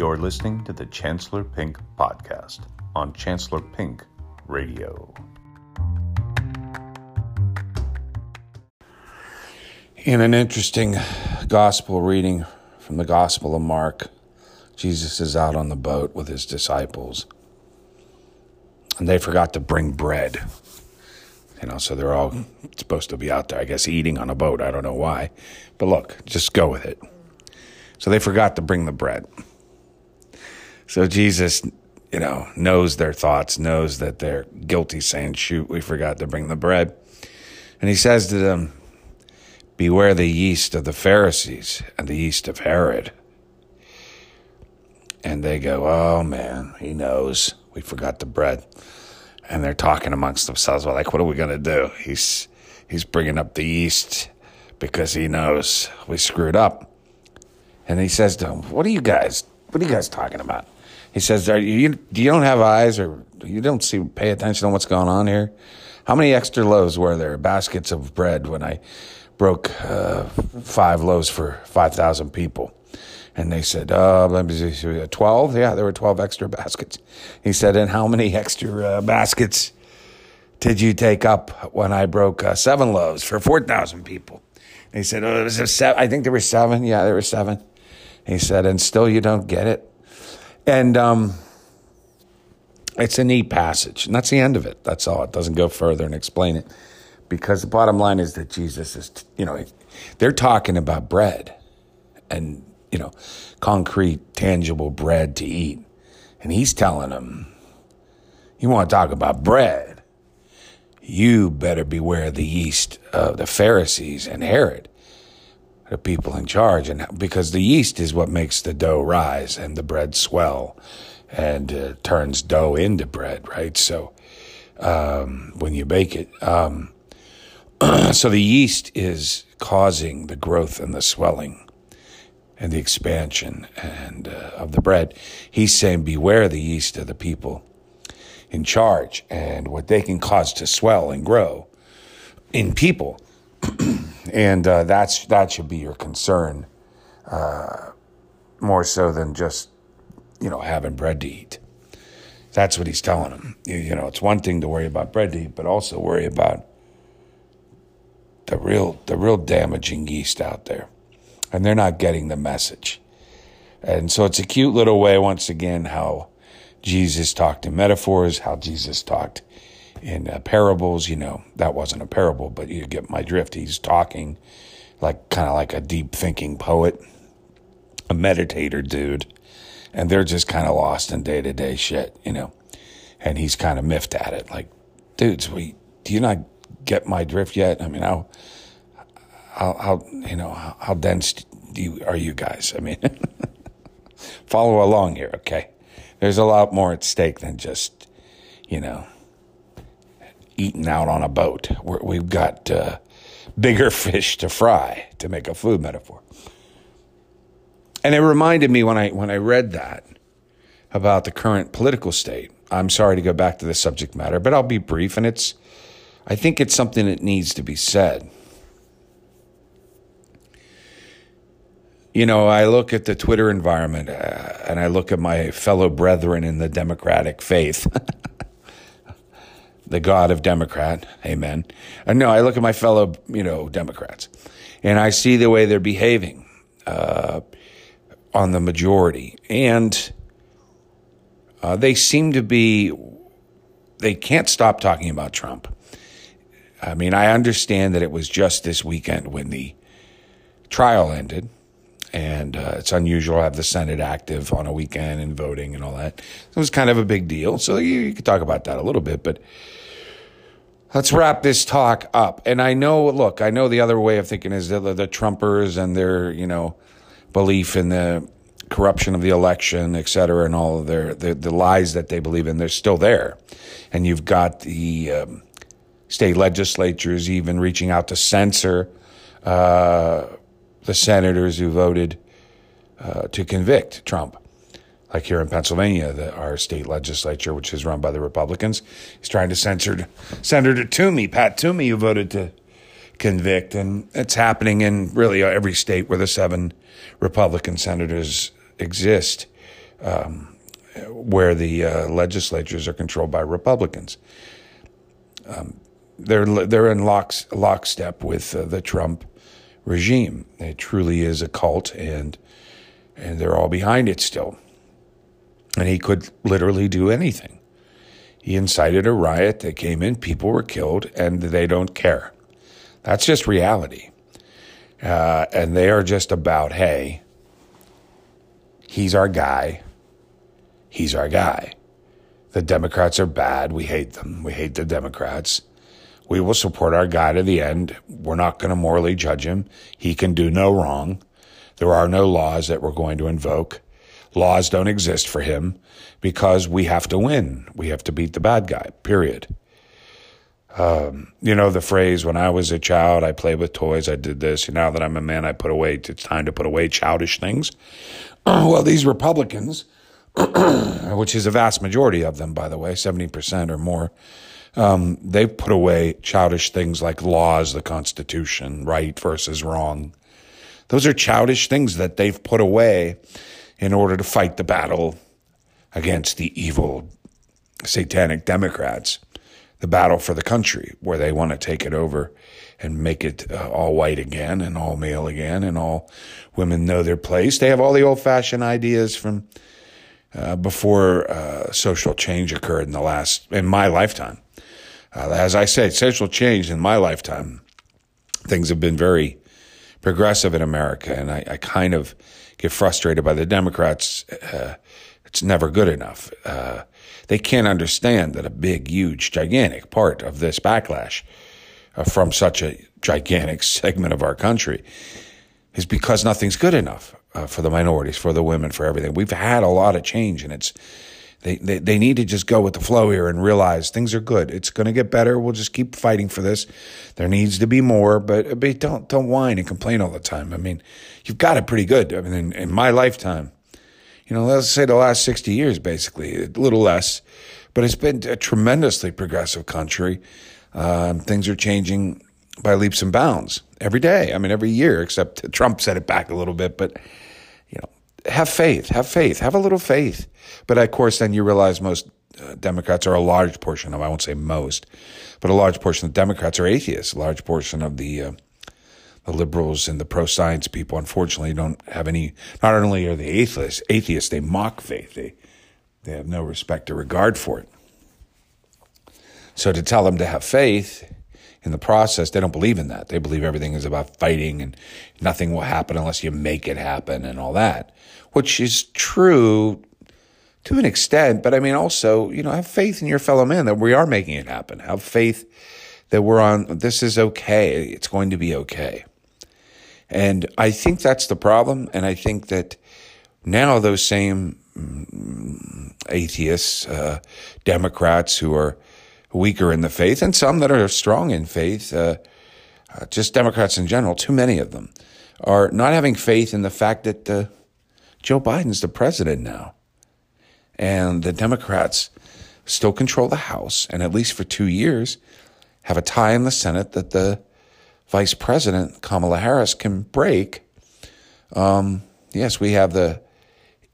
You're listening to the Chancellor Pink podcast on Chancellor Pink Radio. In an interesting gospel reading from the Gospel of Mark, Jesus is out on the boat with his disciples, and they forgot to bring bread. You know, so they're all supposed to be out there, I guess, eating on a boat. I don't know why. But look, just go with it. So they forgot to bring the bread. So Jesus, you know, knows their thoughts, knows that they're guilty, saying, Shoot, we forgot to bring the bread. And he says to them, Beware the yeast of the Pharisees and the yeast of Herod. And they go, Oh man, he knows. We forgot the bread. And they're talking amongst themselves, well, like, what are we gonna do? He's he's bringing up the yeast because he knows we screwed up. And he says to them, What are you guys what are you guys talking about? He says, are you you don't have eyes or you don't see pay attention to what's going on here? How many extra loaves were there? Baskets of bread when I broke uh, five loaves for 5,000 people. And they said, uh, let me see, 12? Yeah, there were 12 extra baskets. He said, and how many extra uh, baskets did you take up when I broke uh, seven loaves for 4,000 people? And he said, oh, it was a seven. I think there were seven. Yeah, there were seven. He said, and still you don't get it? And um, it's a neat passage. And that's the end of it. That's all. It doesn't go further and explain it because the bottom line is that Jesus is, you know, they're talking about bread and, you know, concrete, tangible bread to eat. And he's telling them, you want to talk about bread? You better beware the yeast of the Pharisees and Herod, the people in charge. And because the yeast is what makes the dough rise and the bread swell and uh, turns dough into bread, right? So, um, when you bake it, um, so the yeast is causing the growth and the swelling and the expansion and uh, of the bread. He's saying, beware the yeast of the people in charge and what they can cause to swell and grow in people. and uh, that's that should be your concern uh, more so than just you know having bread to eat. That's what he's telling them. You, you know, it's one thing to worry about bread to eat, but also worry about the real the real damaging yeast out there, and they're not getting the message. And so it's a cute little way once again how Jesus talked in metaphors, how Jesus talked in uh, parables. You know that wasn't a parable, but you get my drift. He's talking like kind of like a deep thinking poet, a meditator dude, and they're just kind of lost in day to day shit, you know. And he's kind of miffed at it, like, dudes, we do you not get my drift yet? I mean, how, how, how you know, how, how dense do you, are you guys? I mean, follow along here, okay? There's a lot more at stake than just, you know, eating out on a boat. we have got uh, bigger fish to fry, to make a food metaphor. And it reminded me when I when I read that about the current political state. I'm sorry to go back to the subject matter, but I'll be brief. And it's I think it's something that needs to be said. You know, I look at the Twitter environment uh, and I look at my fellow brethren in the Democratic faith. the God of Democrat, amen. And no, I look at my fellow, you know, Democrats and I see the way they're behaving uh, on the majority. And uh, they seem to be, they can't stop talking about Trump. I mean, I understand that it was just this weekend when the trial ended, and uh, it's unusual to have the Senate active on a weekend and voting and all that. it was kind of a big deal. So you, you could talk about that a little bit, but let's wrap this talk up. And I know, look, I know the other way of thinking is the, the Trumpers and their, you know, belief in the corruption of the election, et cetera, and all of their the, the lies that they believe in. They're still there, and you've got the um, state legislatures even reaching out to censor uh, the senators who voted uh, to convict Trump. Like here in Pennsylvania, the, our state legislature, which is run by the Republicans, is trying to censor Senator Toomey, Pat Toomey, who voted to convict. And it's happening in really every state where the seven Republican senators exist. um, where the uh, legislatures are controlled by Republicans. Um, they're they're in locks, lockstep with uh, the Trump regime. It truly is a cult, and and they're all behind it still. And he could literally do anything. He incited a riot They came in, people were killed, and they don't care. That's just reality. Uh, and they are just about, hey, he's our guy. He's our guy. The Democrats are bad. We hate them. We hate the Democrats. We will support our guy to the end. We're not going to morally judge him. He can do no wrong. There are no laws that we're going to invoke. Laws don't exist for him because we have to win. We have to beat the bad guy, period. Um, you know, the phrase, when I was a child, I played with toys, I did this. Now that I'm a man, I put away, it's time to put away childish things. well, these Republicans, which is a vast majority of them, by the way, 70% or more, um, they've put away childish things like laws, the Constitution, right versus wrong. Those are childish things that they've put away in order to fight the battle against the evil satanic Democrats, the battle for the country, where they want to take it over and make it uh, all white again and all male again and all women know their place. They have all the old fashioned ideas from uh, before uh, social change occurred in the last, in my lifetime. Uh, as I said, social change in my lifetime, things have been very progressive in America, and I, I kind of get frustrated by the Democrats. Uh, it's never good enough. Uh, they can't understand that a big, huge, gigantic part of this backlash uh, from such a gigantic segment of our country is because nothing's good enough uh, for the minorities, for the women, for everything. We've had a lot of change, and it's they, they, they need to just go with the flow here and realize things are good. It's going to get better. We'll just keep fighting for this. There needs to be more, but, but don't, don't whine and complain all the time. I mean, you've got it pretty good. I mean, in, in my lifetime, you know, let's say the last 60 years, basically, a little less, but it's been a tremendously progressive country. Um, things are changing by leaps and bounds every day. I mean, every year, except Trump set it back a little bit, but have faith, have faith, have a little faith. But of course, then you realize most uh, Democrats are a large portion of, I won't say most, but a large portion of the Democrats are atheists. A large portion of the, uh, the liberals and the pro science people, unfortunately, don't have any, not only are they atheists, atheists, they mock faith. They, they have no respect or regard for it. So to tell them to have faith in the process, they don't believe in that. They believe everything is about fighting and nothing will happen unless you make it happen and all that which is true to an extent, but I mean, also, you know, have faith in your fellow man that we are making it happen. Have faith that we're on, this is okay. It's going to be okay. And I think that's the problem. And I think that now those same mm, atheists, uh, Democrats who are weaker in the faith, and some that are strong in faith, uh, uh, just Democrats in general, too many of them, are not having faith in the fact that uh, Joe Biden's the president now. And the Democrats still control the House, and at least for two years, have a tie in the Senate that the Vice President, Kamala Harris, can break. Um, yes, we have the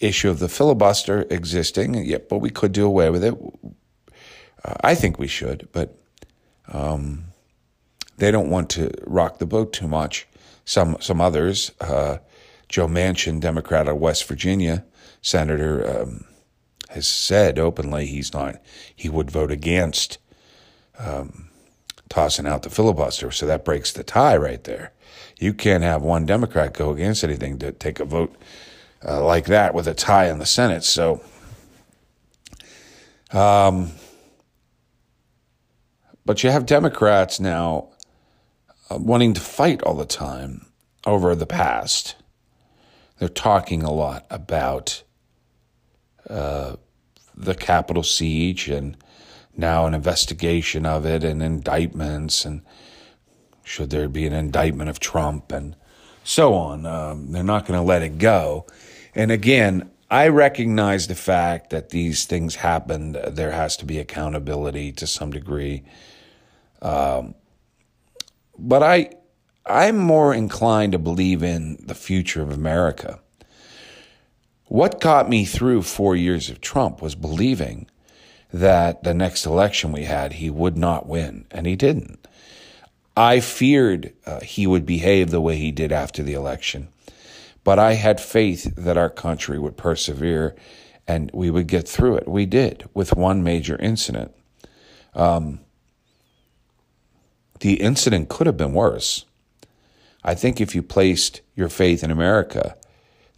issue of the filibuster existing, yep, but we could do away with it. I think we should, but um, they don't want to rock the boat too much. Some some others, uh, Joe Manchin, Democrat of West Virginia, senator, um, has said openly he's not, he would vote against um, tossing out the filibuster. So that breaks the tie right there. You can't have one Democrat go against anything to take a vote uh, like that with a tie in the Senate. So, um, but you have Democrats now uh, wanting to fight all the time over the past they're talking a lot about uh, the Capitol siege and now an investigation of it and indictments and should there be an indictment of Trump and so on. Um, they're not going to let it go. And again, I recognize the fact that these things happened. There has to be accountability to some degree. Um, but I I'm more inclined to believe in the future of America. What got me through four years of Trump was believing that the next election we had, he would not win, and he didn't. I feared uh, he would behave the way he did after the election, but I had faith that our country would persevere and we would get through it. We did with one major incident. Um, the incident could have been worse. I think if you placed your faith in America,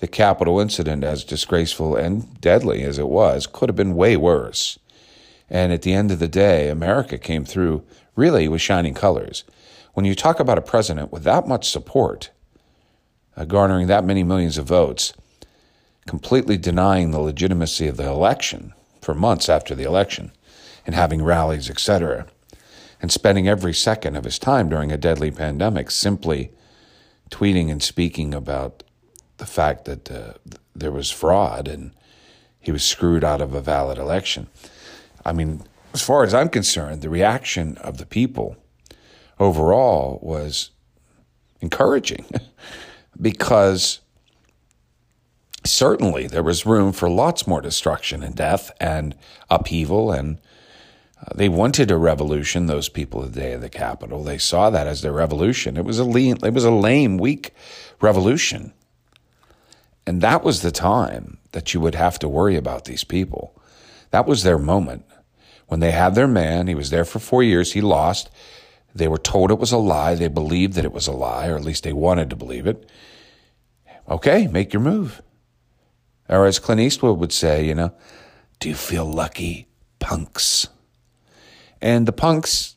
the Capitol incident, as disgraceful and deadly as it was, could have been way worse. And at the end of the day, America came through really with shining colors. When you talk about a president with that much support, uh, garnering that many millions of votes, completely denying the legitimacy of the election for months after the election, and having rallies, etc., and spending every second of his time during a deadly pandemic simply tweeting and speaking about the fact that uh, there was fraud and he was screwed out of a valid election. I mean, as far as I'm concerned, the reaction of the people overall was encouraging because certainly there was room for lots more destruction and death and upheaval and uh, they wanted a revolution those people the day of the capitol. They saw that as their revolution. It was a lean, it was a lame weak revolution. And that was the time that you would have to worry about these people. That was their moment. When they had their man he was there for 4 years he lost. They were told it was a lie. They believed that it was a lie or at least they wanted to believe it. Okay make your move. Or as Clint Eastwood would say, you know, do you feel lucky, punks? And the punks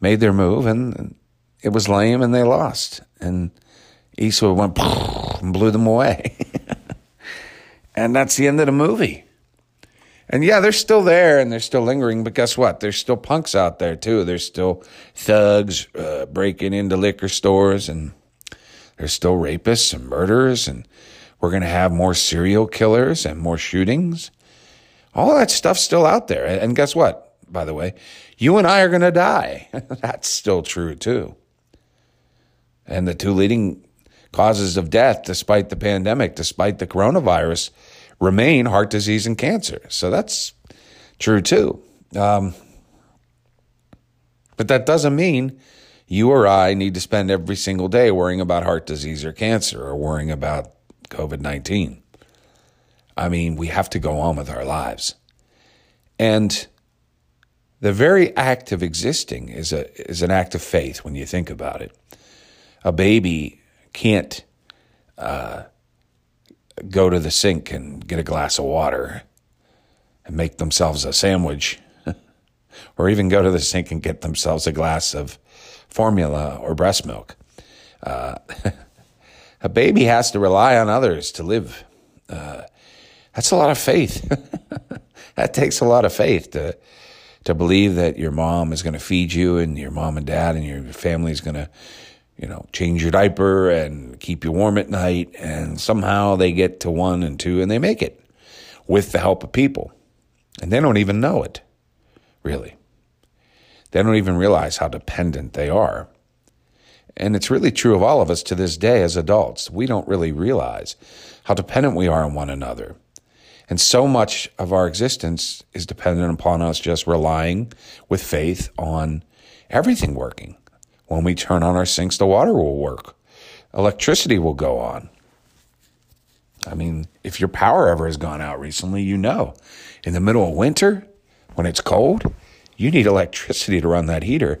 made their move, and it was lame, and they lost. And Eastwood went and blew them away. and that's the end of the movie. And yeah, they're still there and they're still lingering, but guess what? There's still punks out there too. There's still thugs uh, breaking into liquor stores, and there's still rapists and murderers and we're going to have more serial killers and more shootings. All that stuff's still out there. And guess what? By the way, you and I are going to die. That's still true too. And the two leading causes of death, despite the pandemic, despite the coronavirus, remain heart disease and cancer. So that's true too. Um, but that doesn't mean you or I need to spend every single day worrying about heart disease or cancer or worrying about COVID 19. I mean, we have to go on with our lives. And the very act of existing is, a, is an act of faith when you think about it. A baby can't uh, go to the sink and get a glass of water and make themselves a sandwich, or even go to the sink and get themselves a glass of formula or breast milk. Uh, a baby has to rely on others to live. Uh, that's a lot of faith. that takes a lot of faith to to believe that your mom is going to feed you and your mom and dad and your family is going to you know change your diaper and keep you warm at night and somehow they get to one and two and they make it with the help of people and they don't even know it really they don't even realize how dependent they are and it's really true of all of us to this day as adults. We don't really realize how dependent we are on one another. And so much of our existence is dependent upon us just relying with faith on everything working. When we turn on our sinks, the water will work, electricity will go on. I mean, if your power ever has gone out recently, you know. In the middle of winter, when it's cold, you need electricity to run that heater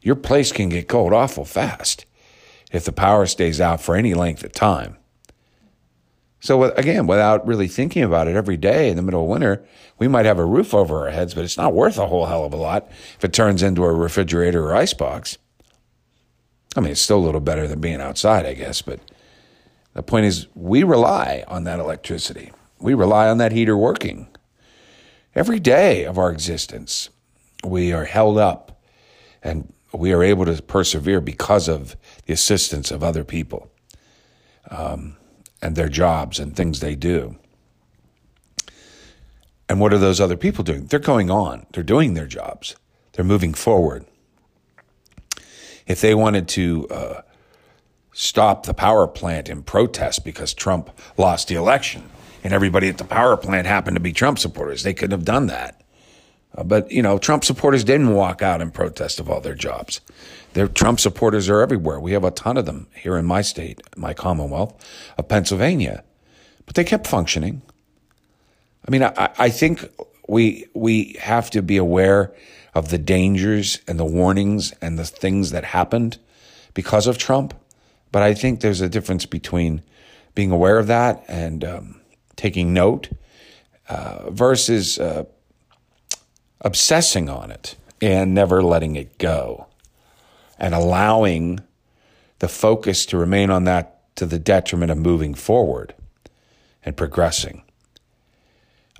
your place can get cold awful fast if the power stays out for any length of time. So, again, without really thinking about it every day in the middle of winter, we might have a roof over our heads, but it's not worth a whole hell of a lot if it turns into a refrigerator or icebox. I mean, it's still a little better than being outside, I guess, but the point is we rely on that electricity. We rely on that heater working. Every day of our existence, we are held up and we are able to persevere because of the assistance of other people um, and their jobs and things they do. And what are those other people doing? They're going on, they're doing their jobs, they're moving forward. If they wanted to uh, stop the power plant in protest because Trump lost the election, and everybody at the power plant happened to be Trump supporters. They couldn't have done that. Uh, but, you know, Trump supporters didn't walk out in protest of all their jobs. Their Trump supporters are everywhere. We have a ton of them here in my state, my Commonwealth of Pennsylvania. But they kept functioning. I mean, I, I think we we have to be aware of the dangers and the warnings and the things that happened because of Trump. But I think there's a difference between being aware of that and um, taking note uh, versus uh, obsessing on it and never letting it go and allowing the focus to remain on that to the detriment of moving forward and progressing.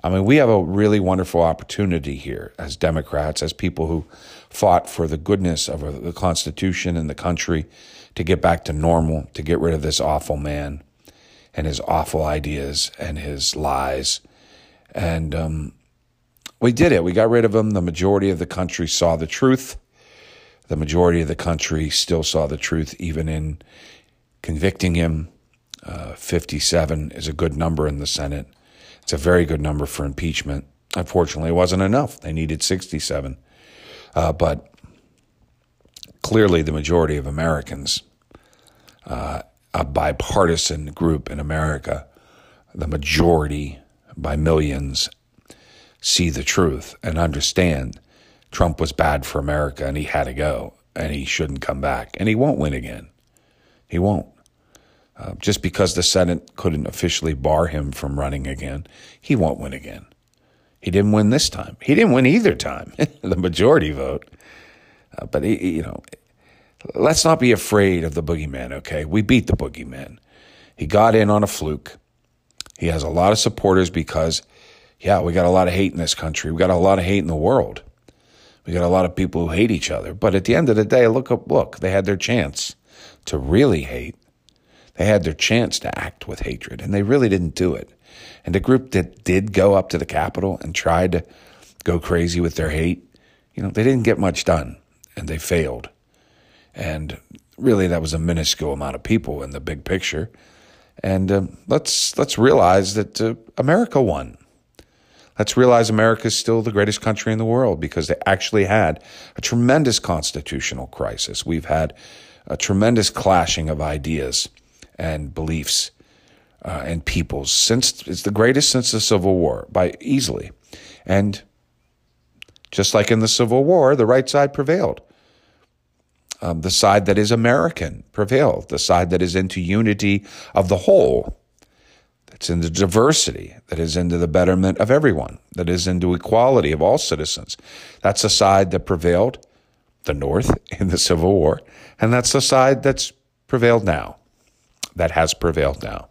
I mean, we have a really wonderful opportunity here as Democrats, as people who fought for the goodness of the Constitution and the country to get back to normal, to get rid of this awful man and his awful ideas and his lies. And um, we did it. We got rid of him. The majority of the country saw the truth. The majority of the country still saw the truth, even in convicting him. Uh, 57 is a good number in the Senate. It's a very good number for impeachment. Unfortunately, it wasn't enough. They needed 67. Uh, but clearly, the majority of Americans, uh, a bipartisan group in America, the majority by millions, see the truth and understand Trump was bad for America and he had to go and he shouldn't come back. And he won't win again. He won't. Uh, just because the Senate couldn't officially bar him from running again, he won't win again. He didn't win this time. He didn't win either time, the majority vote. Uh, but, he, you know, let's not be afraid of the boogeyman, okay? We beat the boogeyman. He got in on a fluke. He has a lot of supporters because, yeah, we got a lot of hate in this country. We got a lot of hate in the world. We got a lot of people who hate each other. But at the end of the day, look, up, look, they had their chance to really hate they had their chance to act with hatred, and they really didn't do it. And the group that did go up to the Capitol and tried to go crazy with their hate, you know, they didn't get much done, and they failed. And really, that was a minuscule amount of people in the big picture. And uh, let's let's realize that uh, America won. Let's realize America is still the greatest country in the world because they actually had a tremendous constitutional crisis. We've had a tremendous clashing of ideas and beliefs uh, and peoples since it's the greatest since the Civil War by easily. And just like in the Civil War, the right side prevailed. Um, the side that is American prevailed. The side that is into unity of the whole, that's into diversity, that is into the betterment of everyone, that is into equality of all citizens. That's the side that prevailed, the North in the Civil War, and that's the side that's prevailed now that has prevailed now.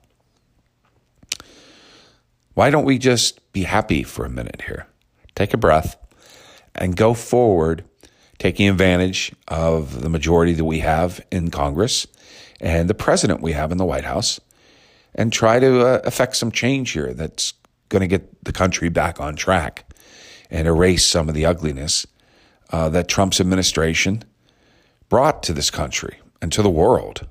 Why don't we just be happy for a minute here? Take a breath and go forward, taking advantage of the majority that we have in Congress and the president we have in the White House, and try to uh, affect some change here that's going to get the country back on track and erase some of the ugliness uh, that Trump's administration brought to this country and to the world.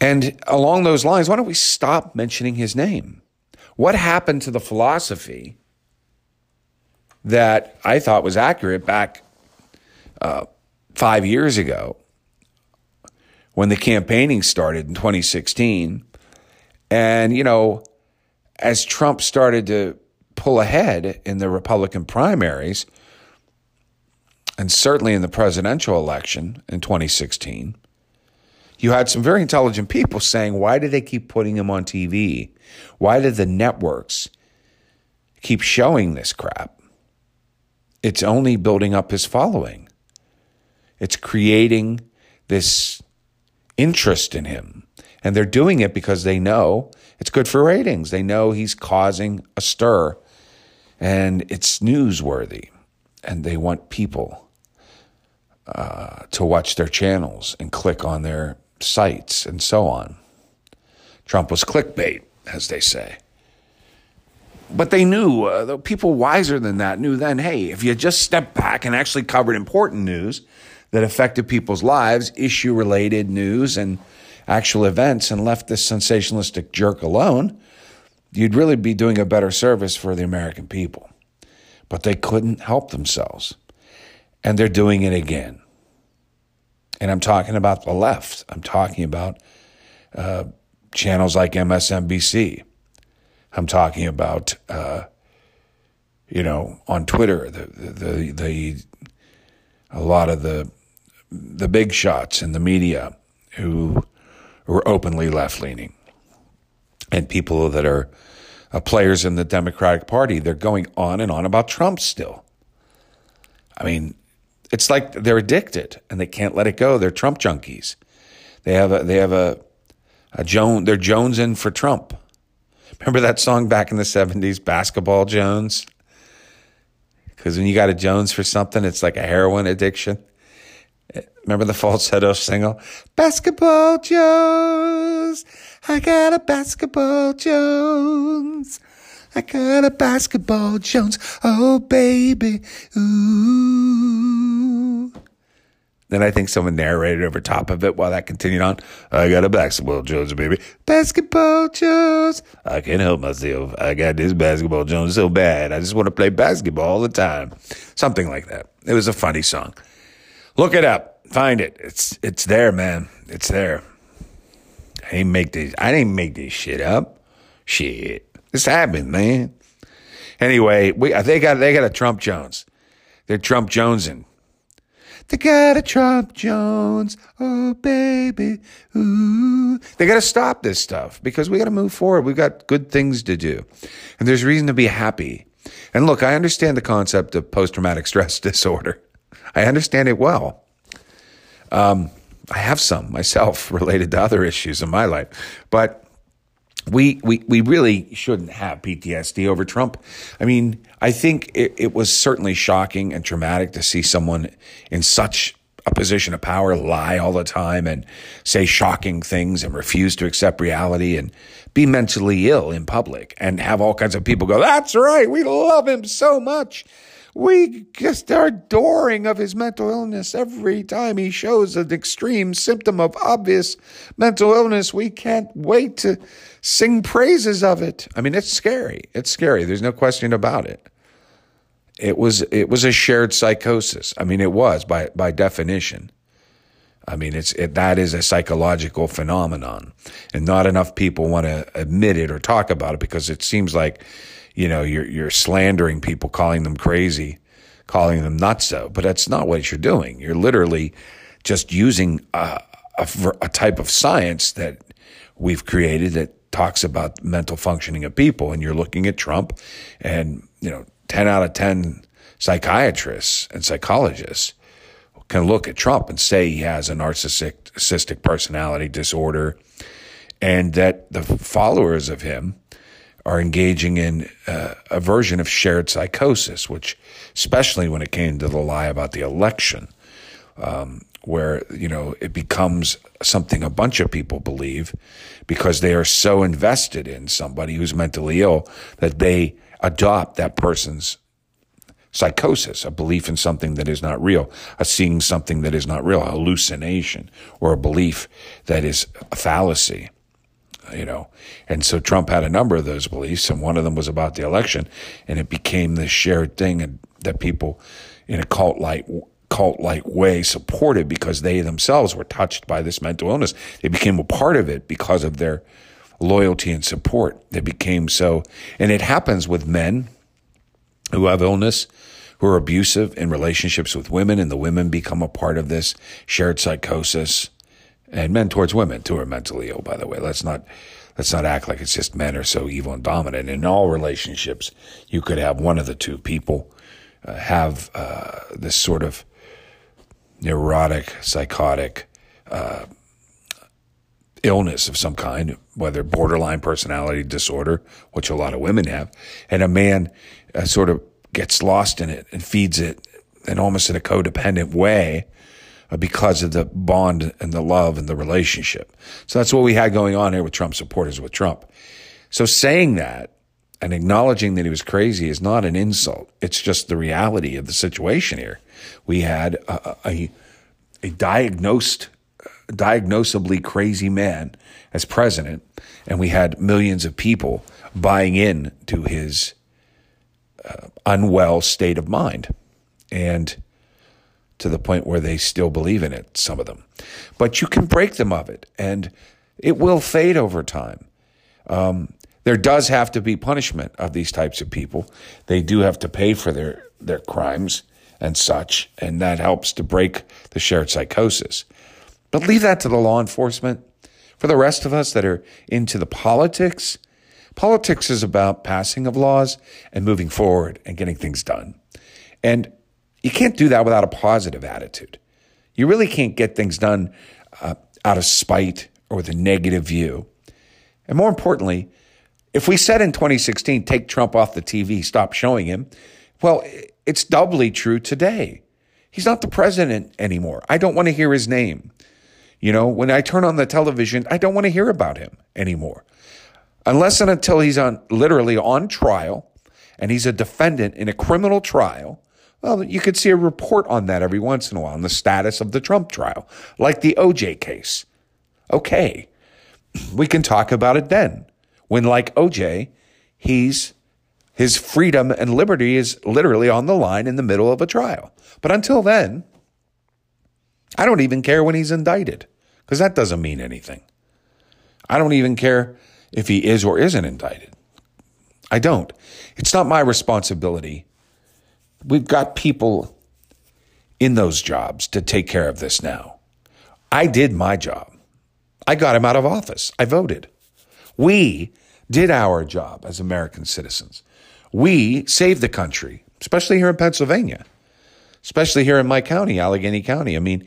And along those lines, why don't we stop mentioning his name? What happened to the philosophy that I thought was accurate back uh, five years ago when the campaigning started in 2016? And, you know, as Trump started to pull ahead in the Republican primaries, and certainly in the presidential election in 2016, you had some very intelligent people saying, why do they keep putting him on TV? Why do the networks keep showing this crap? It's only building up his following. It's creating this interest in him. And they're doing it because they know it's good for ratings. They know he's causing a stir and it's newsworthy. And they want people uh, to watch their channels and click on their sites and so on. Trump was clickbait, as they say. But they knew, uh, the people wiser than that knew then, hey, if you just step back and actually covered important news that affected people's lives, issue related news and actual events, and left this sensationalistic jerk alone, you'd really be doing a better service for the American people. But they couldn't help themselves. And they're doing it again. And I'm talking about the left. I'm talking about uh, channels like MSNBC. I'm talking about, uh, you know, on Twitter, the, the, the, a lot of the, the big shots in the media who were openly left leaning and people that are uh, players in the Democratic Party. They're going on and on about Trump still. I mean, it's like they're addicted and they can't let it go. They're Trump junkies. They have a, they have a, a Joan, they're Jones in for Trump. Remember that song back in the 70s, Basketball Jones? Because when you got a Jones for something, it's like a heroin addiction. Remember the falsetto single? Basketball Jones. I got a basketball Jones. I got a basketball Jones. Oh, baby. Ooh. Then I think someone narrated over top of it while that continued on. I got a basketball Jones, baby. Basketball Jones. I can't help myself. I got this basketball Jones so bad. I just want to play basketball all the time. Something like that. It was a funny song. Look it up. Find it. It's it's there, man. It's there. I didn't make this. I didn't make this shit up. Shit, this happened, man. Anyway, we uh, they got they got a Trump Jones. They're Trump Jonesing. They got a Trump Jones. Oh, baby. Ooh. They got to stop this stuff because we got to move forward. We've got good things to do. And there's reason to be happy. And look, I understand the concept of post traumatic stress disorder. I understand it well. Um, I have some myself related to other issues in my life, but we we we really shouldn't have PTSD over Trump. I mean, I think it, it was certainly shocking and traumatic to see someone in such a position of power lie all the time and say shocking things and refuse to accept reality and be mentally ill in public and have all kinds of people go, "That's right, we love him so much." We just are adoring of his mental illness every time he shows an extreme symptom of obvious mental illness. We can't wait to sing praises of it. I mean, it's scary. It's scary. There's no question about it. It was it was a shared psychosis. I mean, it was by by definition. I mean, it's it, that is a psychological phenomenon, and not enough people want to admit it or talk about it because it seems like you know, you're, you're slandering people, calling them crazy, calling them nutso, but that's not what you're doing. You're literally just using a, a, a type of science that we've created that talks about mental functioning of people. And you're looking at Trump and, you know, 10 out of 10 psychiatrists and psychologists can look at Trump and say he has a narcissistic personality disorder and that the followers of him are engaging in uh, a version of shared psychosis, which, especially when it came to the lie about the election, um, where you know it becomes something a bunch of people believe because they are so invested in somebody who's mentally ill that they adopt that person's psychosis, a belief in something that is not real, a seeing something that is not real, a hallucination, or a belief that is a fallacy you know. And so Trump had a number of those beliefs, and one of them was about the election, and it became this shared thing that people in a cult like cult like way supported because they themselves were touched by this mental illness. They became a part of it because of their loyalty and support. They became so, and it happens with men who have illness, who are abusive in relationships with women, and the women become a part of this shared psychosis and men towards women too are mentally ill. By the way, let's not let's not act like it's just men are so evil and dominant. In all relationships, you could have one of the two people uh, have uh, this sort of neurotic, psychotic uh, illness of some kind, whether borderline personality disorder, which a lot of women have, and a man uh, sort of gets lost in it and feeds it, and almost in a codependent way uh, because of the bond and the love and the relationship. So that's what we had going on here with Trump supporters with Trump. So saying that and acknowledging that he was crazy is not an insult. It's just the reality of the situation here. We had a, a, a diagnosed diagnosably crazy man as president, and we had millions of people buying in to his uh, unwell state of mind. And to the point where they still believe in it, some of them. But you can break them of it, and it will fade over time. Um, there does have to be punishment of these types of people. They do have to pay for their, their crimes and such, and that helps to break the shared psychosis. But leave that to the law enforcement. For the rest of us that are into the politics, politics is about passing of laws and moving forward and getting things done. And you can't do that without a positive attitude. You really can't get things done uh, out of spite or with a negative view. And more importantly, if we said in 2016, take Trump off the TV, stop showing him, well, it's doubly true today. He's not the president anymore. I don't want to hear his name. You know, when I turn on the television, I don't want to hear about him anymore. Unless and until he's on literally on trial and he's a defendant in a criminal trial well, you could see a report on that every once in a while on the status of the Trump trial, like the OJ case. Okay, we can talk about it then. When, like OJ, he's his freedom and liberty is literally on the line in the middle of a trial. But until then, I don't even care when he's indicted because that doesn't mean anything. I don't even care if he is or isn't indicted. I don't. It's not my responsibility We've got people in those jobs to take care of this now. I did my job. I got him out of office. I voted. We did our job as American citizens. We saved the country, especially here in Pennsylvania, especially here in my county, Allegheny County. I mean,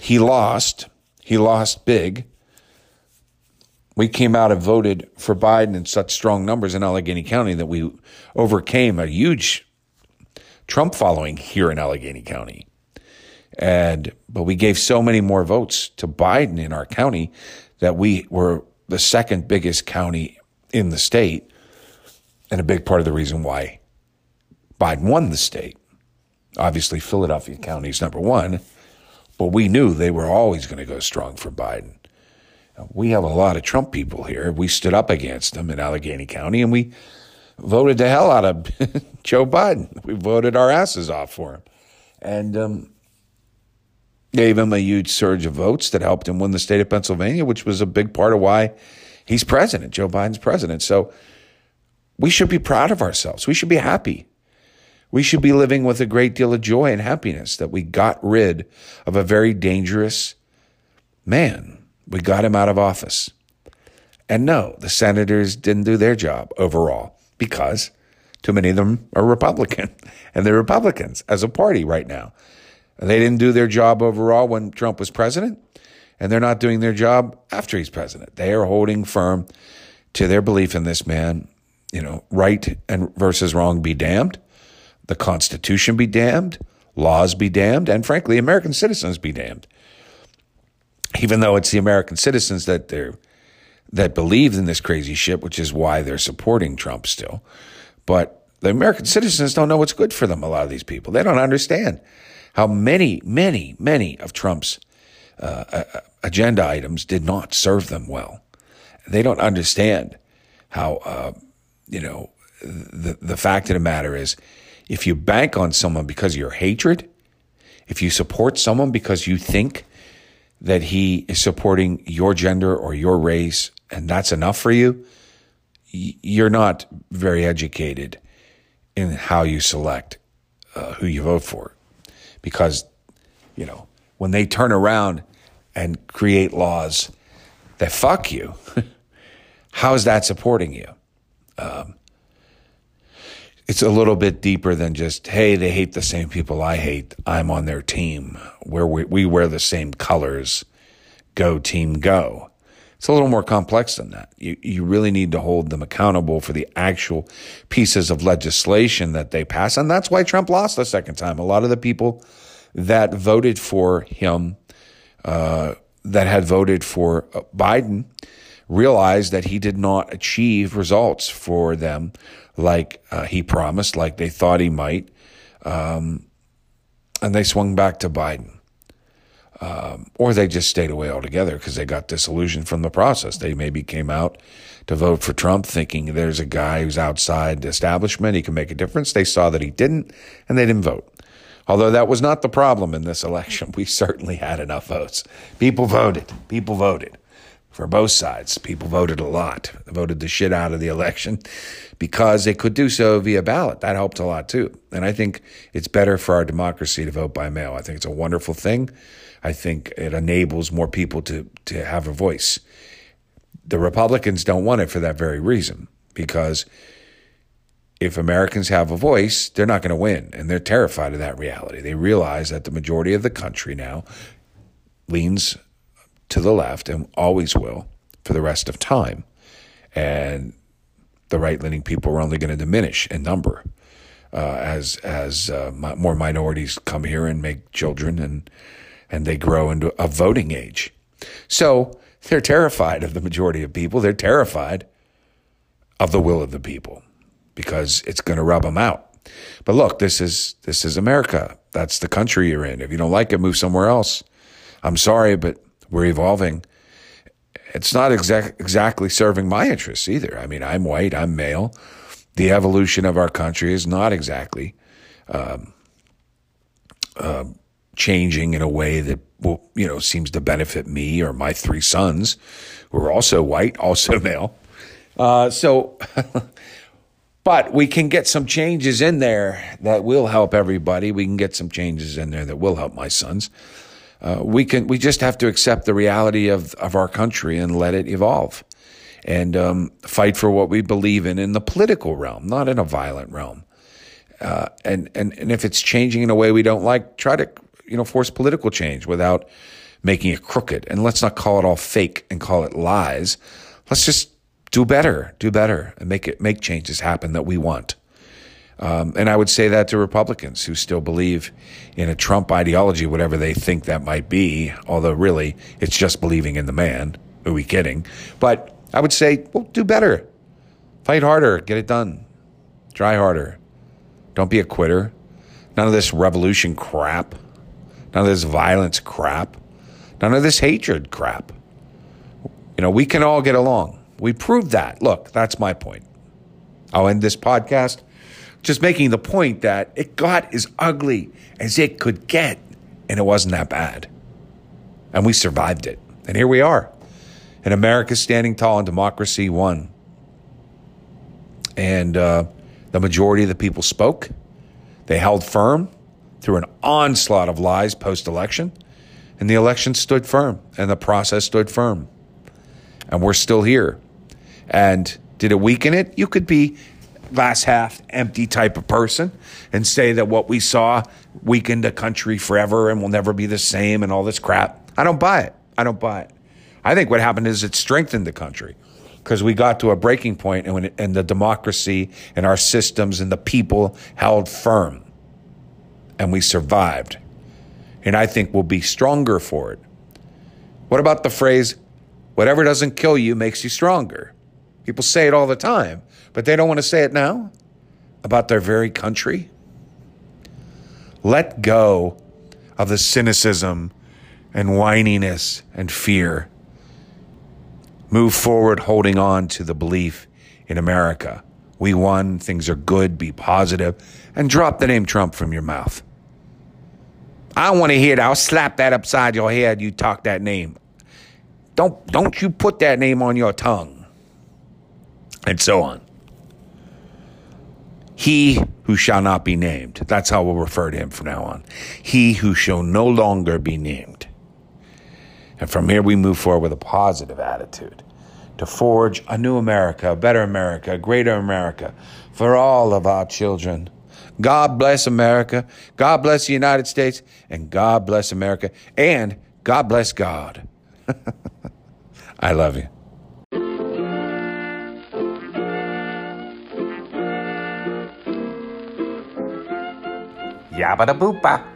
he lost. He lost big. We came out and voted for Biden in such strong numbers in Allegheny County that we overcame a huge Trump following here in Allegheny County. And but we gave so many more votes to Biden in our county that we were the second biggest county in the state, and a big part of the reason why Biden won the state. Obviously, Philadelphia County is number one, but we knew they were always going to go strong for Biden. We have a lot of Trump people here. We stood up against them in Allegheny County, and we voted the hell out of Joe Biden. We voted our asses off for him. And um, gave him a huge surge of votes that helped him win the state of Pennsylvania, which was a big part of why he's president. Joe Biden's president. So we should be proud of ourselves. We should be happy. We should be living with a great deal of joy and happiness that we got rid of a very dangerous man. We got him out of office. And no, the senators didn't do their job overall because too many of them are Republican and they're Republicans as a party right now. They didn't do their job overall when Trump was president, and they're not doing their job after he's president. They are holding firm to their belief in this man. You know, right and versus wrong be damned, the Constitution be damned, laws be damned, and frankly, American citizens be damned. Even though it's the American citizens that they're that believe in this crazy shit, which is why they're supporting Trump still. But the American citizens don't know what's good for them, a lot of these people. They don't understand how many, many, many of Trump's uh, uh, agenda items did not serve them well. They don't understand how, uh, you know, the, the fact of the matter is if you bank on someone because of your hatred, if you support someone because you think that he is supporting your gender or your race and that's enough for you, you're not very educated in how you select uh, who you vote for. Because, you know, when they turn around and create laws that fuck you, how is that supporting you? Um, it's a little bit deeper than just, hey, they hate the same people I hate. I'm on their team. Where we, we wear the same colors. Go, team, go. It's a little more complex than that. You, you really need to hold them accountable for the actual pieces of legislation that they pass. And that's why Trump lost the second time. A lot of the people that voted for him, uh, that had voted for uh, Biden, realized that he did not achieve results for them like uh, he promised, like they thought he might. Um, and they swung back to Biden. Um, or they just stayed away altogether because they got disillusioned from the process. They maybe came out to vote for Trump thinking there's a guy who's outside the establishment, he can make a difference. They saw that he didn't, and they didn't vote. Although that was not the problem in this election. We certainly had enough votes. People voted. People voted for both sides. People voted a lot, voted the shit out of the election because they could do so via ballot. That helped a lot too. And I think it's better for our democracy to vote by mail. I think it's a wonderful thing. I think it enables more people to, to have a voice. The Republicans don't want it for that very reason because if Americans have a voice, they're not going to win. And they're terrified of that reality. They realize that the majority of the country now leans to the left and always will for the rest of time. And the right leaning people are only going to diminish in number uh, as as uh, more minorities come here and make children and and they grow into a voting age. So they're terrified of the majority of people. They're terrified of the will of the people because it's going to rub them out. But look, this is this is America. That's the country you're in. If you don't like it, move somewhere else. I'm sorry, but we're evolving. It's not exact, exactly serving my interests either. I mean, I'm white, I'm male. The evolution of our country is not exactly um, uh, changing in a way that will, you know, seems to benefit me or my three sons, who are also white, also male. Uh, so But we can get some changes in there that will help everybody. We can get some changes in there that will help my sons. Uh, we can. We just have to accept the reality of of our country and let it evolve, and um, fight for what we believe in in the political realm, not in a violent realm. Uh, and and and if it's changing in a way we don't like, try to you know force political change without making it crooked. And let's not call it all fake and call it lies. Let's just do better, do better, and make it make changes happen that we want. Um, and I would say that to Republicans who still believe in a Trump ideology, whatever they think that might be. Although really, it's just believing in the man. Are we kidding? But I would say, well, do better, fight harder, get it done, try harder. Don't be a quitter. None of this revolution crap. None of this violence crap. None of this hatred crap. You know, we can all get along. We proved that. Look, that's my point. I'll end this podcast just making the point that it got as ugly as it could get, and it wasn't that bad. And we survived it. And here we are. And America's standing tall and democracy won. And uh, the majority of the people spoke. They held firm through an onslaught of lies post election. And the election stood firm, and the process stood firm. And we're still here. And did it weaken it? You could be glass half empty type of person and say that what we saw weakened the country forever and will never be the same and all this crap. I don't buy it. I don't buy it. I think what happened is it strengthened the country because we got to a breaking point and, it, and the democracy and our systems and the people held firm and we survived. And I think we'll be stronger for it. What about the phrase, whatever doesn't kill you makes you stronger? People say it all the time, but they don't want to say it now about their very country. Let go of the cynicism and whininess and fear. Move forward holding on to the belief in America. We won, things are good, be positive, and drop the name Trump from your mouth. I want to hear that. I'll slap that upside your head. You talk that name. Don't don't you put that name on your tongue and so on. He who shall not be named. That's how we'll refer to him from now on. He who shall no longer be named. And from here we move forward with a positive attitude to forge a new America, a better America, a greater America for all of our children. God bless America. God bless the United States. And God bless America. And God bless God. I love you. Yabba da boopa.